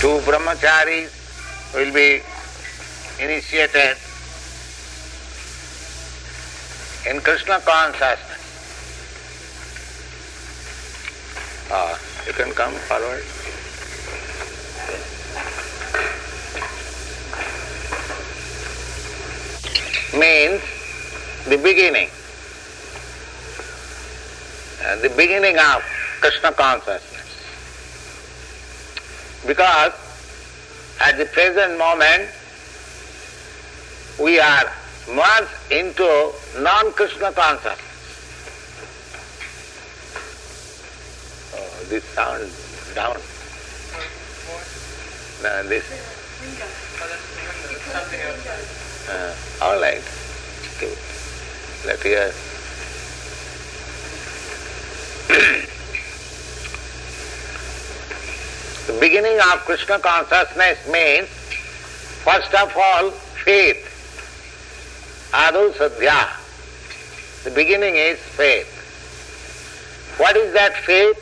two brahmacharis will be initiated in Krishna consciousness. Ah, you can come forward. Means the beginning. Uh, the beginning of Krishna consciousness. Because at the present moment we are merged into non-Krishna consciousness. Oh, this sound down. No, this. Uh, all right. Let hear. Beginning of Krishna consciousness means, first of all, faith. Adu Sadhya. The beginning is faith. What is that faith?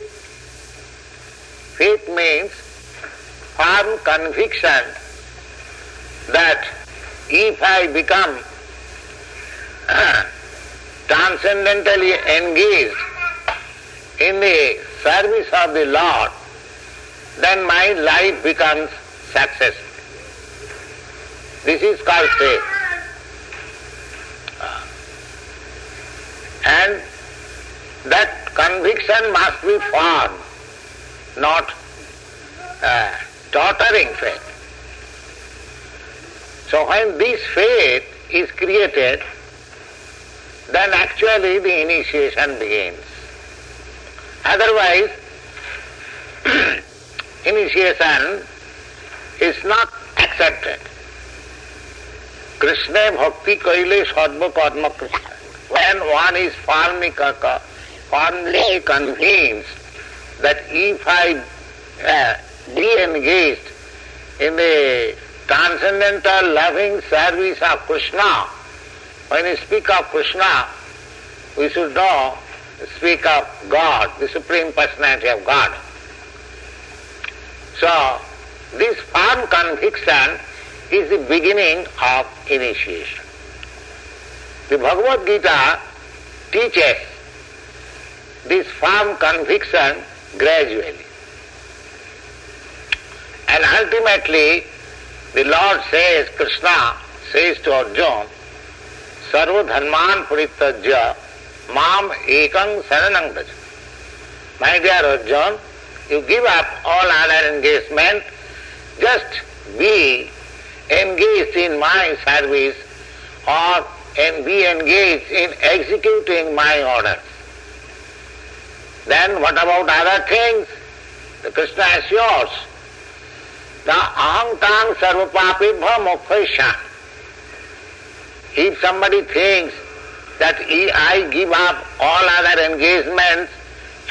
Faith means firm conviction that if I become transcendentally engaged in the service of the Lord, then my life becomes successful. This is called faith. And that conviction must be firm, not uh, tottering faith. So when this faith is created, then actually the initiation begins. Otherwise, initiation is not accepted. Krishna bhakti kaile sarva karma krishna. When one is firmly, firmly convinced that if I uh, be engaged in the transcendental loving service of Krishna, when we speak of Krishna, we should know, speak of God, the Supreme Personality of God. So, this firm conviction is the beginning of initiation. The Bhagavad Gita teaches this firm conviction gradually. And ultimately, the Lord says, Krishna says to Arjuna, Sarva dharman puritajya mam ekang saranang bhaja. My dear Arjuna, you give up all other engagement, just be engaged in my service or and be engaged in executing my orders. Then what about other things? The Krishna is yours. the aham tang sarvapapibha mokhaisha. If somebody thinks that I give up all other engagements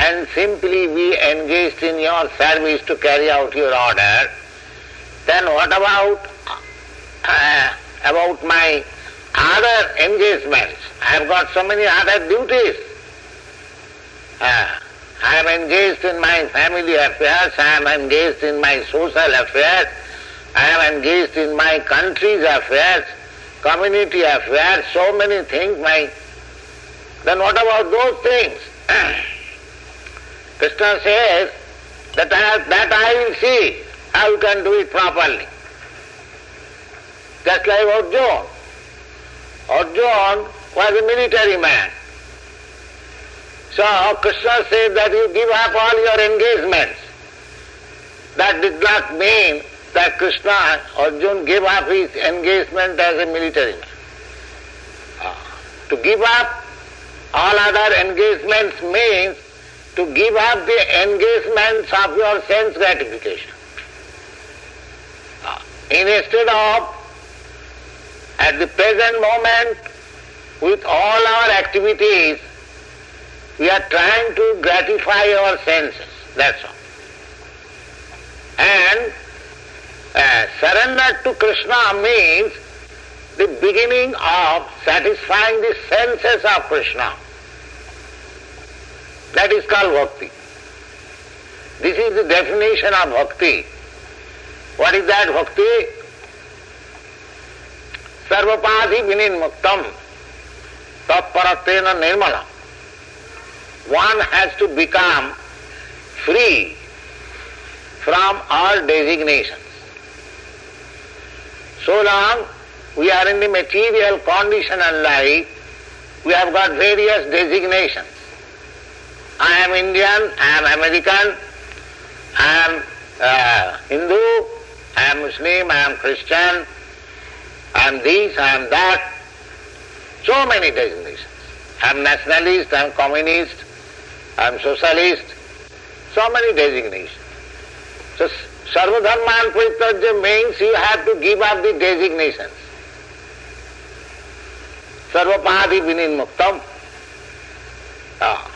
and simply be engaged in your service to carry out your order, then what about uh, about my other engagements? I have got so many other duties. Uh, I am engaged in my family affairs, I am engaged in my social affairs, I am engaged in my country's affairs, community affairs, so many things. My then what about those things? Krishna says that I, that I will see how you can do it properly. Just like Arjuna. Arjuna was a military man. So Krishna said that you give up all your engagements. That did not mean that Krishna, Arjuna gave up his engagement as a military man. Ah, to give up all other engagements means to give up the engagements of your sense gratification. Instead of, at the present moment, with all our activities, we are trying to gratify our senses, that's all. And uh, surrender to Krishna means the beginning of satisfying the senses of Krishna. That is called bhakti. This is the definition of bhakti. What is that bhakti? Sarvapadhi vininmuktam tatparatena nirmala. One has to become free from all designations. So long we are in the material condition and life, we have got various designations. I am Indian, I am American, I am uh, Hindu, I am Muslim, I am Christian, I am this, I am that. So many designations. I am nationalist, I am communist, I am socialist. So many designations. So Sarvadharman Parityajya means you have to give up the designations. Sarvapadi Vininmuktam. Ah.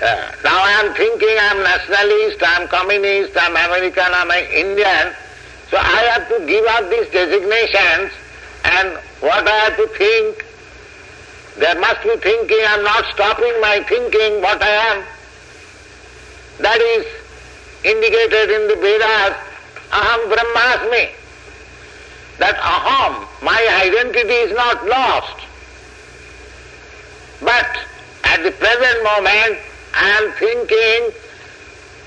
Yeah. Now I am thinking I am nationalist, I am communist, I am American, I am Indian. So I have to give up these designations and what I have to think, there must be thinking, I am not stopping my thinking what I am. That is indicated in the Vedas, aham brahmasmi. That aham, my identity is not lost. But at the present moment, I am thinking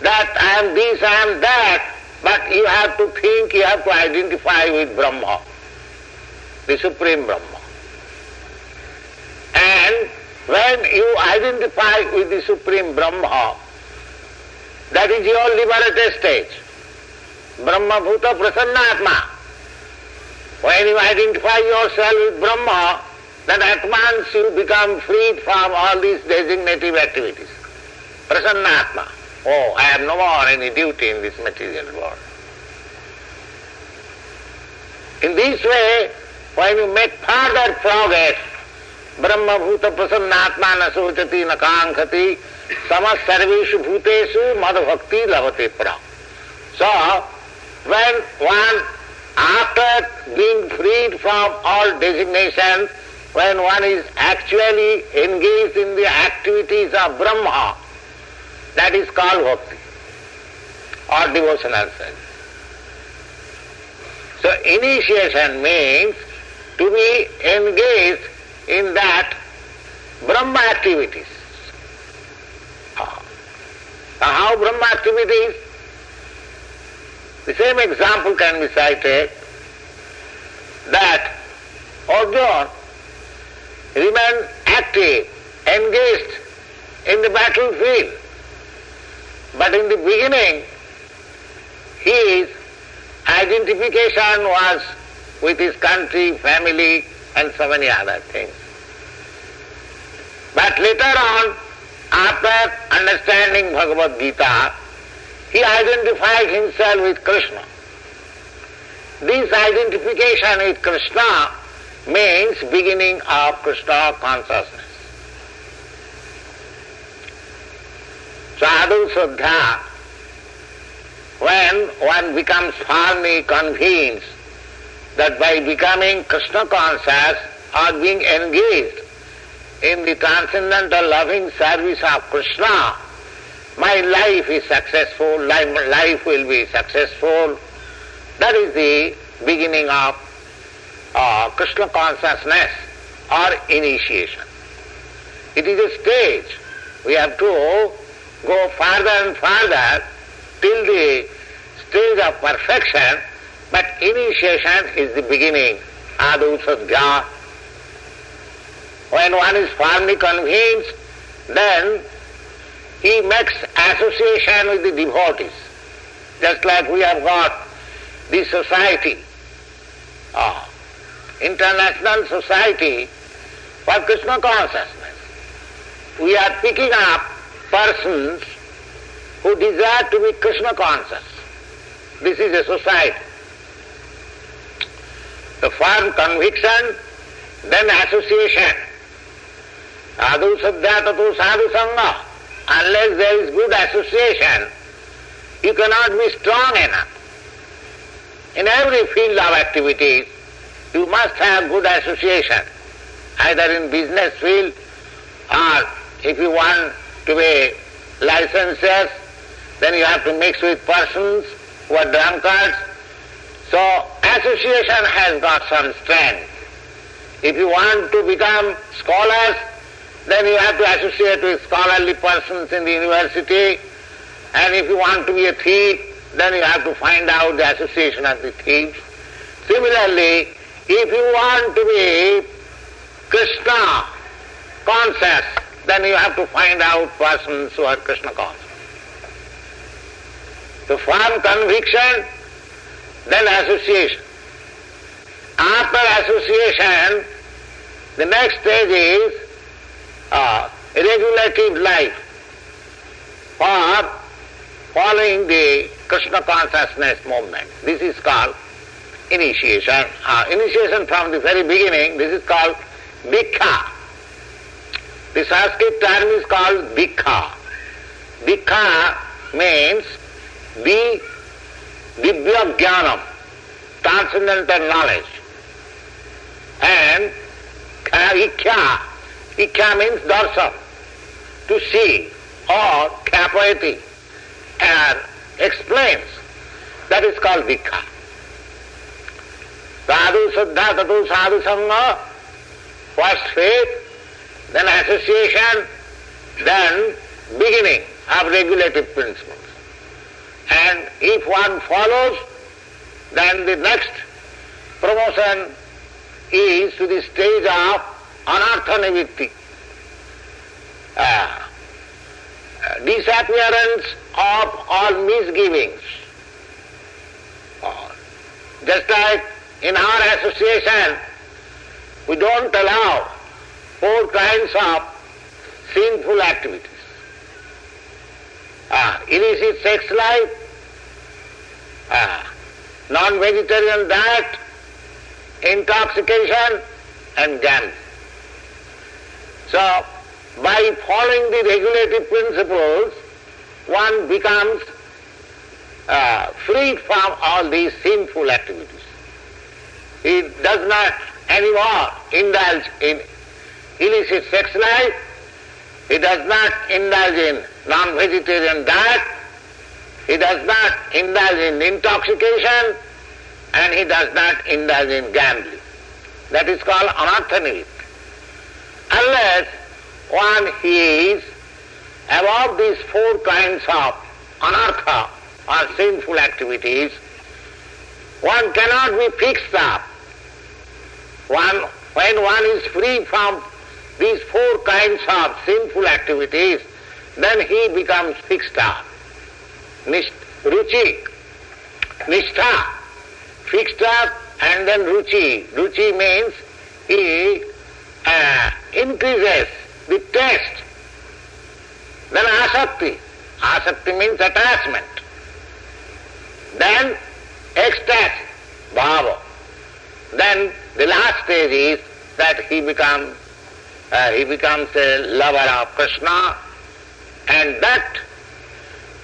that I am this, I am that, but you have to think, you have to identify with Brahma, the Supreme Brahma. And when you identify with the Supreme Brahma, that is your liberated stage. Brahma Bhuta Prasannatma. When you identify yourself with Brahma, then at once you become freed from all these designative activities. Prasannatma. Oh, I have no more any duty in this material world. In this way, when you make further progress, Brahma Bhuta Prasannatma na sochati na kankhati samas sarveshu bhuteshu mad bhakti lavate pra. So, when one, after being freed from all designations, when one is actually engaged in the activities of Brahma, that is called bhakti or devotional service. So initiation means to be engaged in that Brahma activities. Ah. how Brahma activities? The same example can be cited that Arjuna remained active, engaged in the battlefield. But in the beginning, his identification was with his country, family, and so many other things. But later on, after understanding Bhagavad Gita, he identified himself with Krishna. This identification with Krishna means beginning of Krishna consciousness. Sadhu when one becomes firmly convinced that by becoming Krishna conscious or being engaged in the transcendental loving service of Krishna, my life is successful, life will be successful. That is the beginning of uh, Krishna consciousness or initiation. It is a stage. We have to go further and further till the stage of perfection, but initiation is the beginning, adu sadhya. When one is firmly convinced, then he makes association with the devotees. Just like we have got the society, oh, International Society for Krishna Consciousness. We are picking up persons who desire to be Krishna conscious. This is a society. The firm conviction, then association. Sadhu sadhya tatu sadhu sangha. Unless there is good association, you cannot be strong enough. In every field of activities, you must have good association, either in business field or if you want to be licentious, then you have to mix with persons who are drunkards. So association has got some strength. If you want to become scholars, then you have to associate with scholarly persons in the university. And if you want to be a thief, then you have to find out the association of the thieves. Similarly, if you want to be Krishna conscious, then you have to find out persons who are Krishna conscious. To form conviction, then association. After association, the next stage is uh, regulative life for following the Krishna consciousness movement. This is called initiation. Uh, initiation from the very beginning, this is called Dikha. The Sanskrit term is called Dikha. Dikha means the Divya Jnanam, transcendental knowledge. And Ikya, Ikya means darshan, to see or capacity and explains. That is called Dikha. Sadhu Saddha Tatu Sadhu Sangha, first faith, then association, then beginning of regulative principles. And if one follows, then the next promotion is to the stage of anartha. Uh, disappearance of all misgivings. Just like in our association, we don't allow four kinds of sinful activities. Uh, illicit sex life, uh, non-vegetarian diet, intoxication and gambling. So, by following the regulative principles, one becomes uh, freed from all these sinful activities. He does not anymore indulge in illicit sex life, he does not indulge in non-vegetarian diet, he does not indulge in intoxication, and he does not indulge in gambling. That is called anartha Unless one is above these four kinds of anartha or sinful activities, one cannot be fixed up. One, when one is free from these four kinds of sinful activities, then he becomes fixed up. Ruchi, nishtha, fixed up and then ruchi. Ruchi means he uh, increases the taste. Then asakti. Asakti means attachment. Then ecstasy, bhava. Then the last stage is that he becomes uh, he becomes a lover of Krishna, and that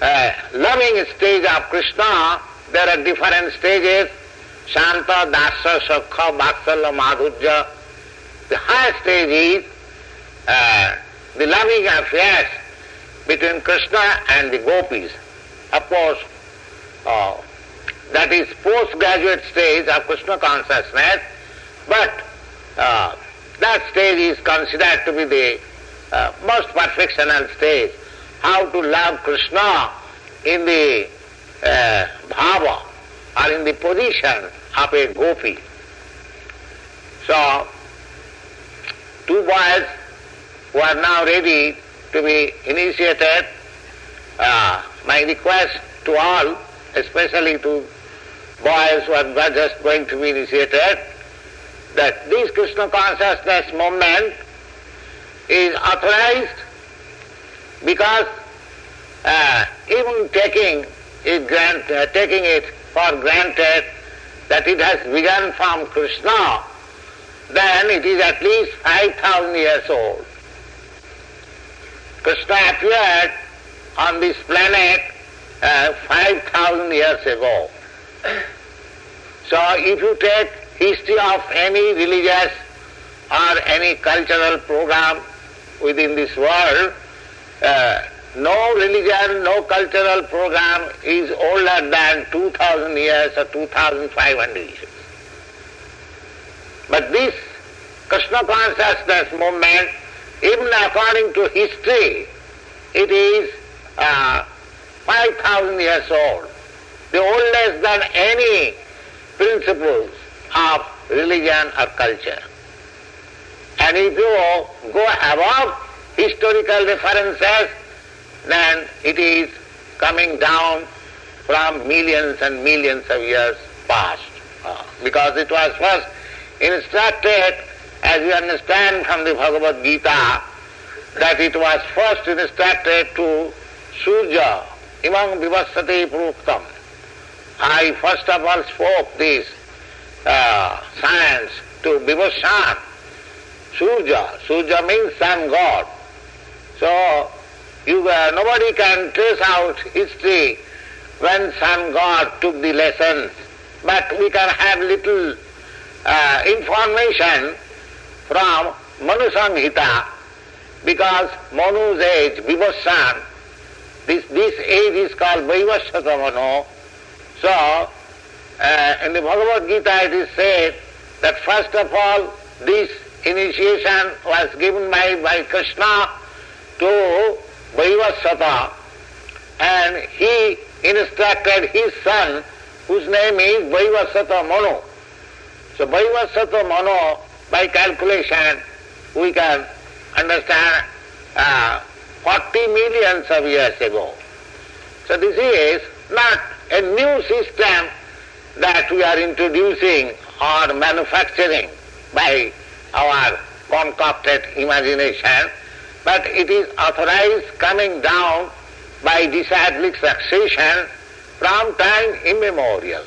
uh, loving stage of Krishna, there are different stages, Shanta, Dasa, Sakha, Vatsalya, Madhurya. The highest stage is uh, the loving affairs between Krishna and the gopis. Of course, uh, that is postgraduate stage of Krishna consciousness, but uh, that stage is considered to be the uh, most perfectional stage. How to love Krishna in the uh, bhava or in the position of a gopi. So, two boys who are now ready to be initiated, uh, my request to all, especially to boys who are just going to be initiated, that this Krishna consciousness movement is authorized because uh, even taking it, grant, uh, taking it for granted that it has begun from Krishna, then it is at least 5,000 years old. Krishna appeared on this planet uh, 5,000 years ago. So if you take history of any religious or any cultural program within this world, uh, no religion, no cultural program is older than 2000 years or 2500 years. But this Krishna consciousness movement, even according to history, it is uh, 5000 years old, the oldest than any principles of religion or culture. And if you go above historical references, then it is coming down from millions and millions of years past. Uh, because it was first instructed, as you understand from the Bhagavad Gita, that it was first instructed to Surya, Imam Vivasati Pruktam. I first of all spoke this uh, science to Vivasvan, Surya. Surya means sun god. So you, uh, nobody can trace out history when sun god took the lessons, but we can have little uh, information from Manu Samhita because Manu's age, Vivasvan, this, this age is called Vaivasvata Manu. So, uh, in the Bhagavad Gita it is said that first of all this initiation was given by, by Krishna to Vaivasvata and he instructed his son whose name is Vaivasvata Manu. So Vaivasvata Manu, by calculation, we can understand uh, 40 millions of years ago. So this is not a new system that we are introducing or manufacturing by our concocted imagination, but it is authorized coming down by disciplic succession from time immemorial.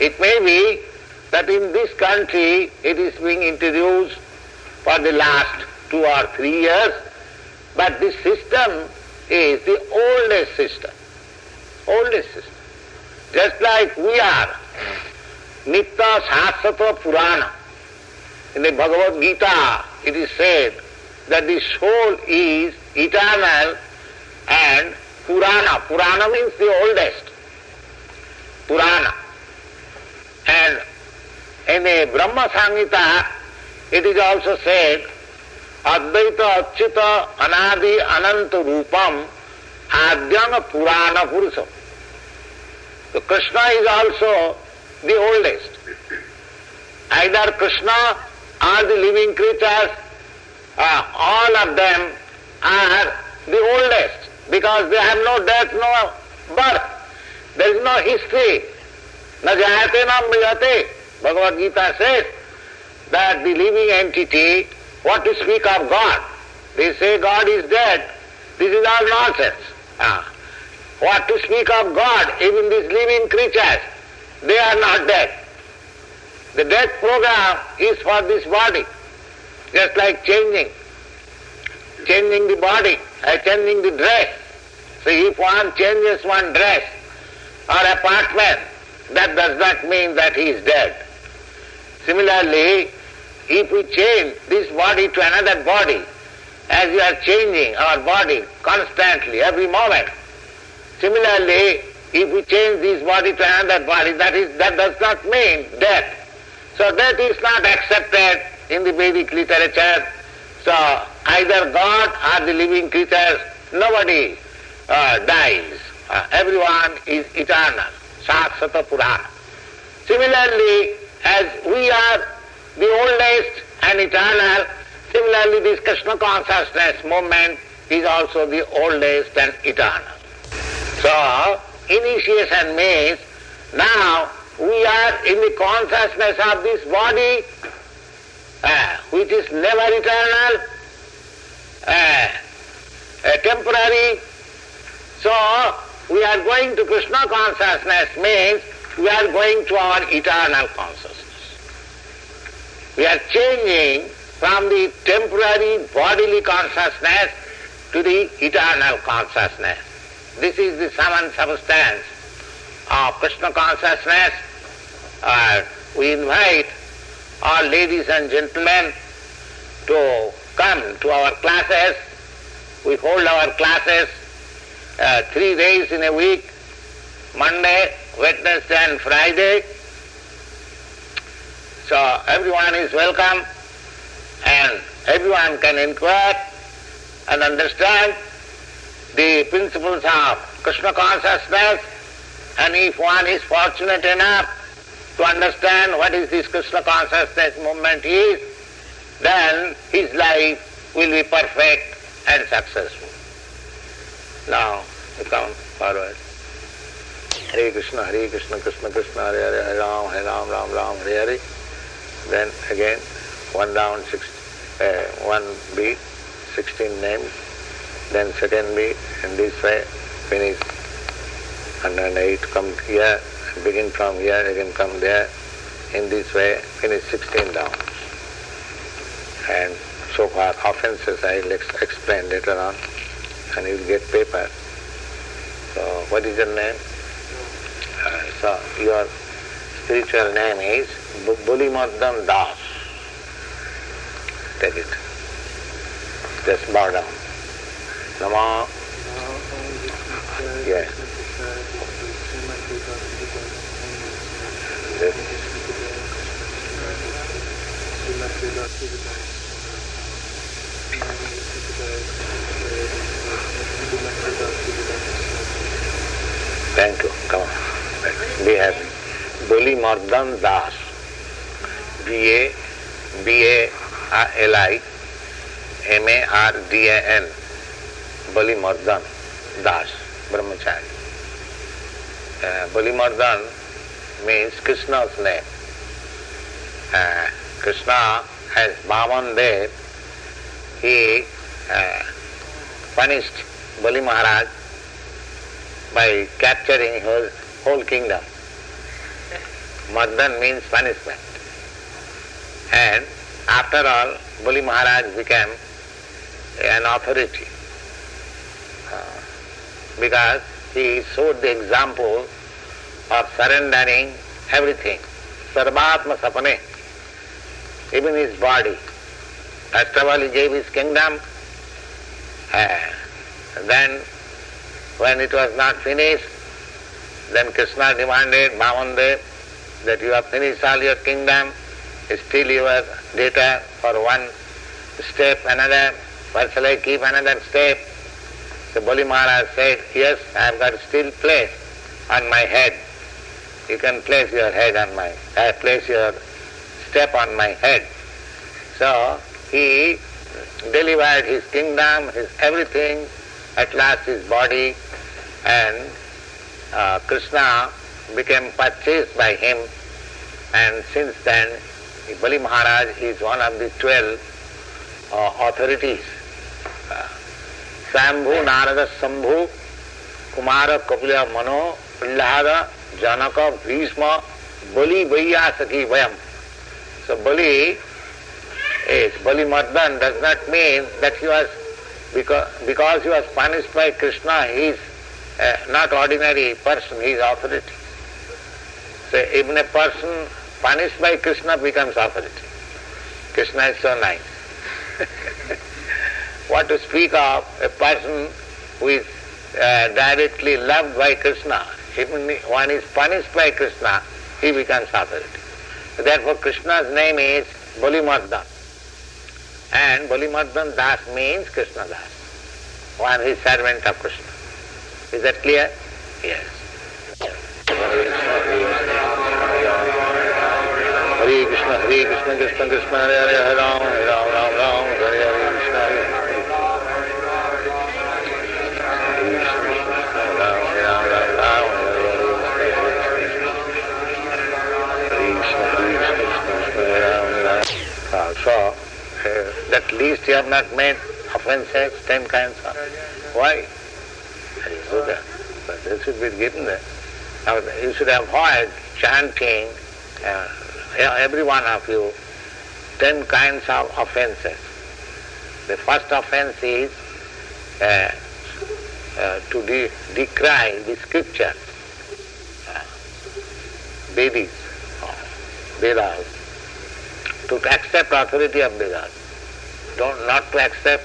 It may be that in this country it is being introduced for the last two or three years, but this system is the oldest system. Oldest system. Just like we are, Nitya Shasvata Purana. In the Bhagavad Gita it is said that the soul is eternal and Purana. Purana means the oldest. Purana. And in the Brahma Samhita, it is also said, Advaita Achyuta Anadi Ananta Rupam Adyam Purana Purusam. So Krishna is also the oldest. Either Krishna or the living creatures, uh, all of them are the oldest because they have no death, no birth. There is no history. Na jayate na mriyate. Bhagavad Gita says that the living entity, what to speak of God? They say God is dead. This is all nonsense. Ah. What to speak of God? Even these living creatures, they are not dead. The death program is for this body, just like changing changing the body, uh, changing the dress. So if one changes one dress or apartment, that does not mean that he is dead. Similarly, if we change this body to another body, as we are changing our body constantly, every moment, similarly, if we change this body to another body, that is that does not mean death. So death is not accepted in the Vedic literature. So either God or the living creatures, nobody uh, dies. Uh, everyone is eternal. Shasvata Purana. Similarly, as we are the oldest and eternal, similarly this Krishna consciousness movement is also the oldest and eternal. So, initiation means now we are in the consciousness of this body, uh, which is never eternal, uh, uh, temporary. So, we are going to Krishna consciousness means we are going to our eternal consciousness. We are changing from the temporary bodily consciousness to the eternal consciousness. This is the sum and substance of Krishna consciousness. Uh, we invite all ladies and gentlemen to come to our classes. We hold our classes uh, three days in a week, Monday, Wednesday and Friday. So everyone is welcome and everyone can inquire and understand the principles of Krishna consciousness and if one is fortunate enough to understand what is this Krishna consciousness movement is, then his life will be perfect and successful. Now, you come forward. Hare Krishna, Hare Krishna, Krishna Krishna, Hare Hare, Hare Ram, Hare Ram, Ram Ram, Hare Hare. Then again, one down, six, uh, one beat, sixteen names. Then second in this way, finish. And then eight come here, begin from here, again come there. In this way, finish sixteen down. And so far, offenses I will ex- explain later on, and you will get paper. So, what is your name? Uh, so, your spiritual name is Balimardan Das. Take it. Just bow down. Nama. Yes. Thank you. Come on. Be happy. Boli Mardan Das. B A B A L I M A R D A N. Balimardan Das, brahmachari. Balimardan means Krishna's name Krishna has Bavan Dev. He punished Bali Maharaj by capturing whole kingdom mardan means punishment and after all Bali Maharaj became an authority because he showed the example of surrendering everything. Sarvatma sapane, even his body. First of all, he gave his kingdom. Uh, then, when it was not finished, then Krishna demanded Bhavandev that you have finished all your kingdom, still you data for one step, another, where shall I keep another step? So Bali Maharaj said, yes, I have got still place on my head. You can place your head on my, uh, place your step on my head. So he delivered his kingdom, his everything, at last his body, and uh, Krishna became purchased by him, and since then Bali Maharaj is one of the twelve uh, authorities. Uh, Svayambhu Narad Shambhu Kumar Kapil मनो प्रहलाद जनक भीष्म बलि बैया सखी वयम so Bali is Bali mardan does not mean that he was because he was punished by Krishna he is not ordinary person he is authority so even a person punished by Krishna becomes authority Krishna is so nice what to speak of a person who is uh, directly loved by Krishna, even one is punished by Krishna, he becomes authority. Therefore Krishna's name is Balimardan. And Balimardan Das means Krishna Das. One is servant of Krishna. Is that clear? Yes. Hare Krishna, Hare Krishna, Krishna Krishna, Hare Hare, Hare Ram, Ram, Ram Hare, Hare that least you have not made offenses, ten kinds of. Why? That is Buddha. But this should be given there. Now, you should avoid chanting, uh, every one of you, ten kinds of offenses. The first offense is uh, uh, to de- decry the scriptures, uh, Vedis, Vedas, to accept authority of Vedas, don't not to accept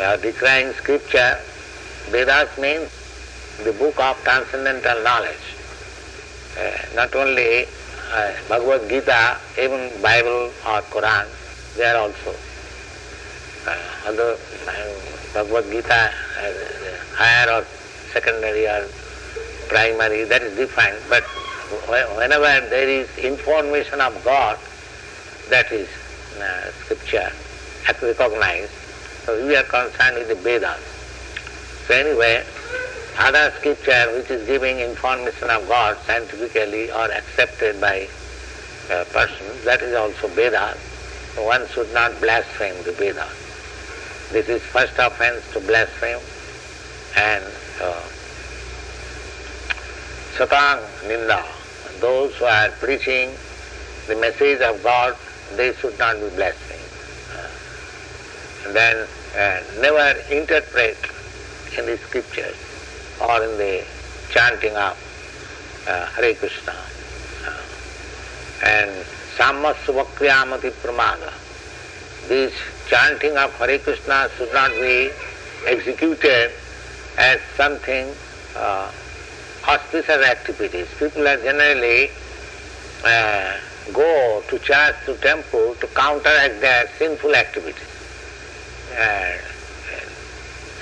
uh, decrying scripture Vedas means the book of transcendental knowledge. Uh, not only uh, Bhagavad Gita, even Bible or Quran, they are also. Uh, although uh, Bhagavad Gita, uh, higher or secondary or primary, that is defined, but whenever there is information of God, that is uh, to recognize. So we are concerned with the Vedas. So anyway, other scripture which is giving information of God scientifically or accepted by a person, that is also Vedas. So one should not blaspheme the Vedas. This is first offense to blaspheme and uh, Ninda. Those who are preaching the message of God, they should not be blasphemed. Then uh, never interpret in the scriptures or in the chanting of uh, Hare Krishna. Uh, and Samasvakriyamati Pramada. This chanting of Hare Krishna should not be executed as something uh, auspicious activities. People are generally uh, go to church, to temple to counteract their sinful activities. Uh,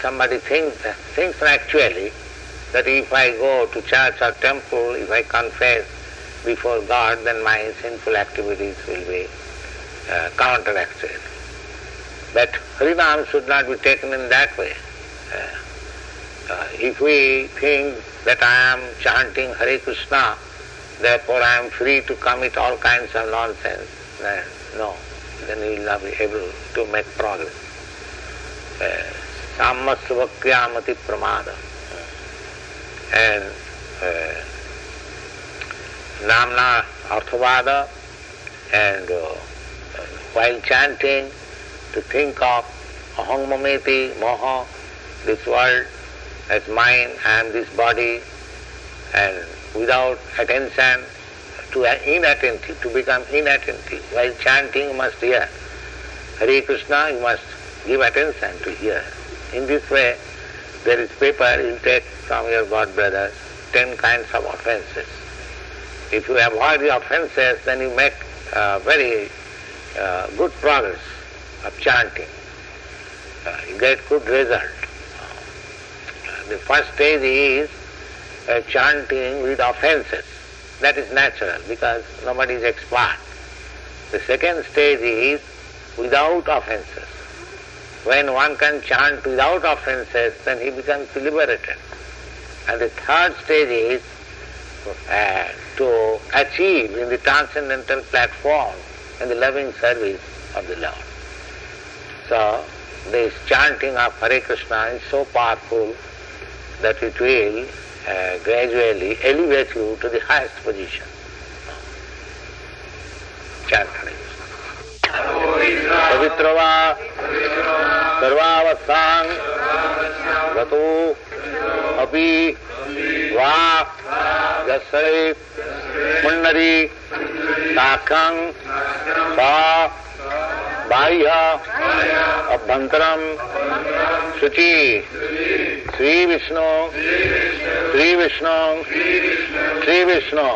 somebody thinks, thinks actually that if I go to church or temple, if I confess before God, then my sinful activities will be uh, counteracted. But Harinam should not be taken in that way. Uh, uh, if we think that I am chanting Hare Krishna, therefore I am free to commit all kinds of nonsense, then no, then we will not be able to make progress. Uh, Samasvakyamati pramada. And uh, Namna Arthavada and uh, while chanting to think of Aham Mameti, Moha, this world as mine, I am this body, and without attention to inattentive, to become inattentive. While chanting you must hear. Hare Krishna, you must give attention to hear. In this way, there is paper, you take from your god brothers, ten kinds of offences. If you avoid the offences, then you make uh, very uh, good progress of chanting. Uh, you get good result. the first stage is uh, chanting with offences. That is natural because nobody is expert. The second stage is without offences. When one can chant without offences, then he becomes liberated. And the third stage is uh, to achieve in the transcendental platform in the loving service of the Lord. So, this chanting of Hare Krishna is so powerful that it will uh, gradually elevate you to the highest position. Chant. पवित्र वा सर्वावस्थान गतो अपि वा यस्यै मुन्नरी साखं सा बाह्य अभ्यंतरम शुचि। श्री विष्णु श्री विष्णु श्री विष्णु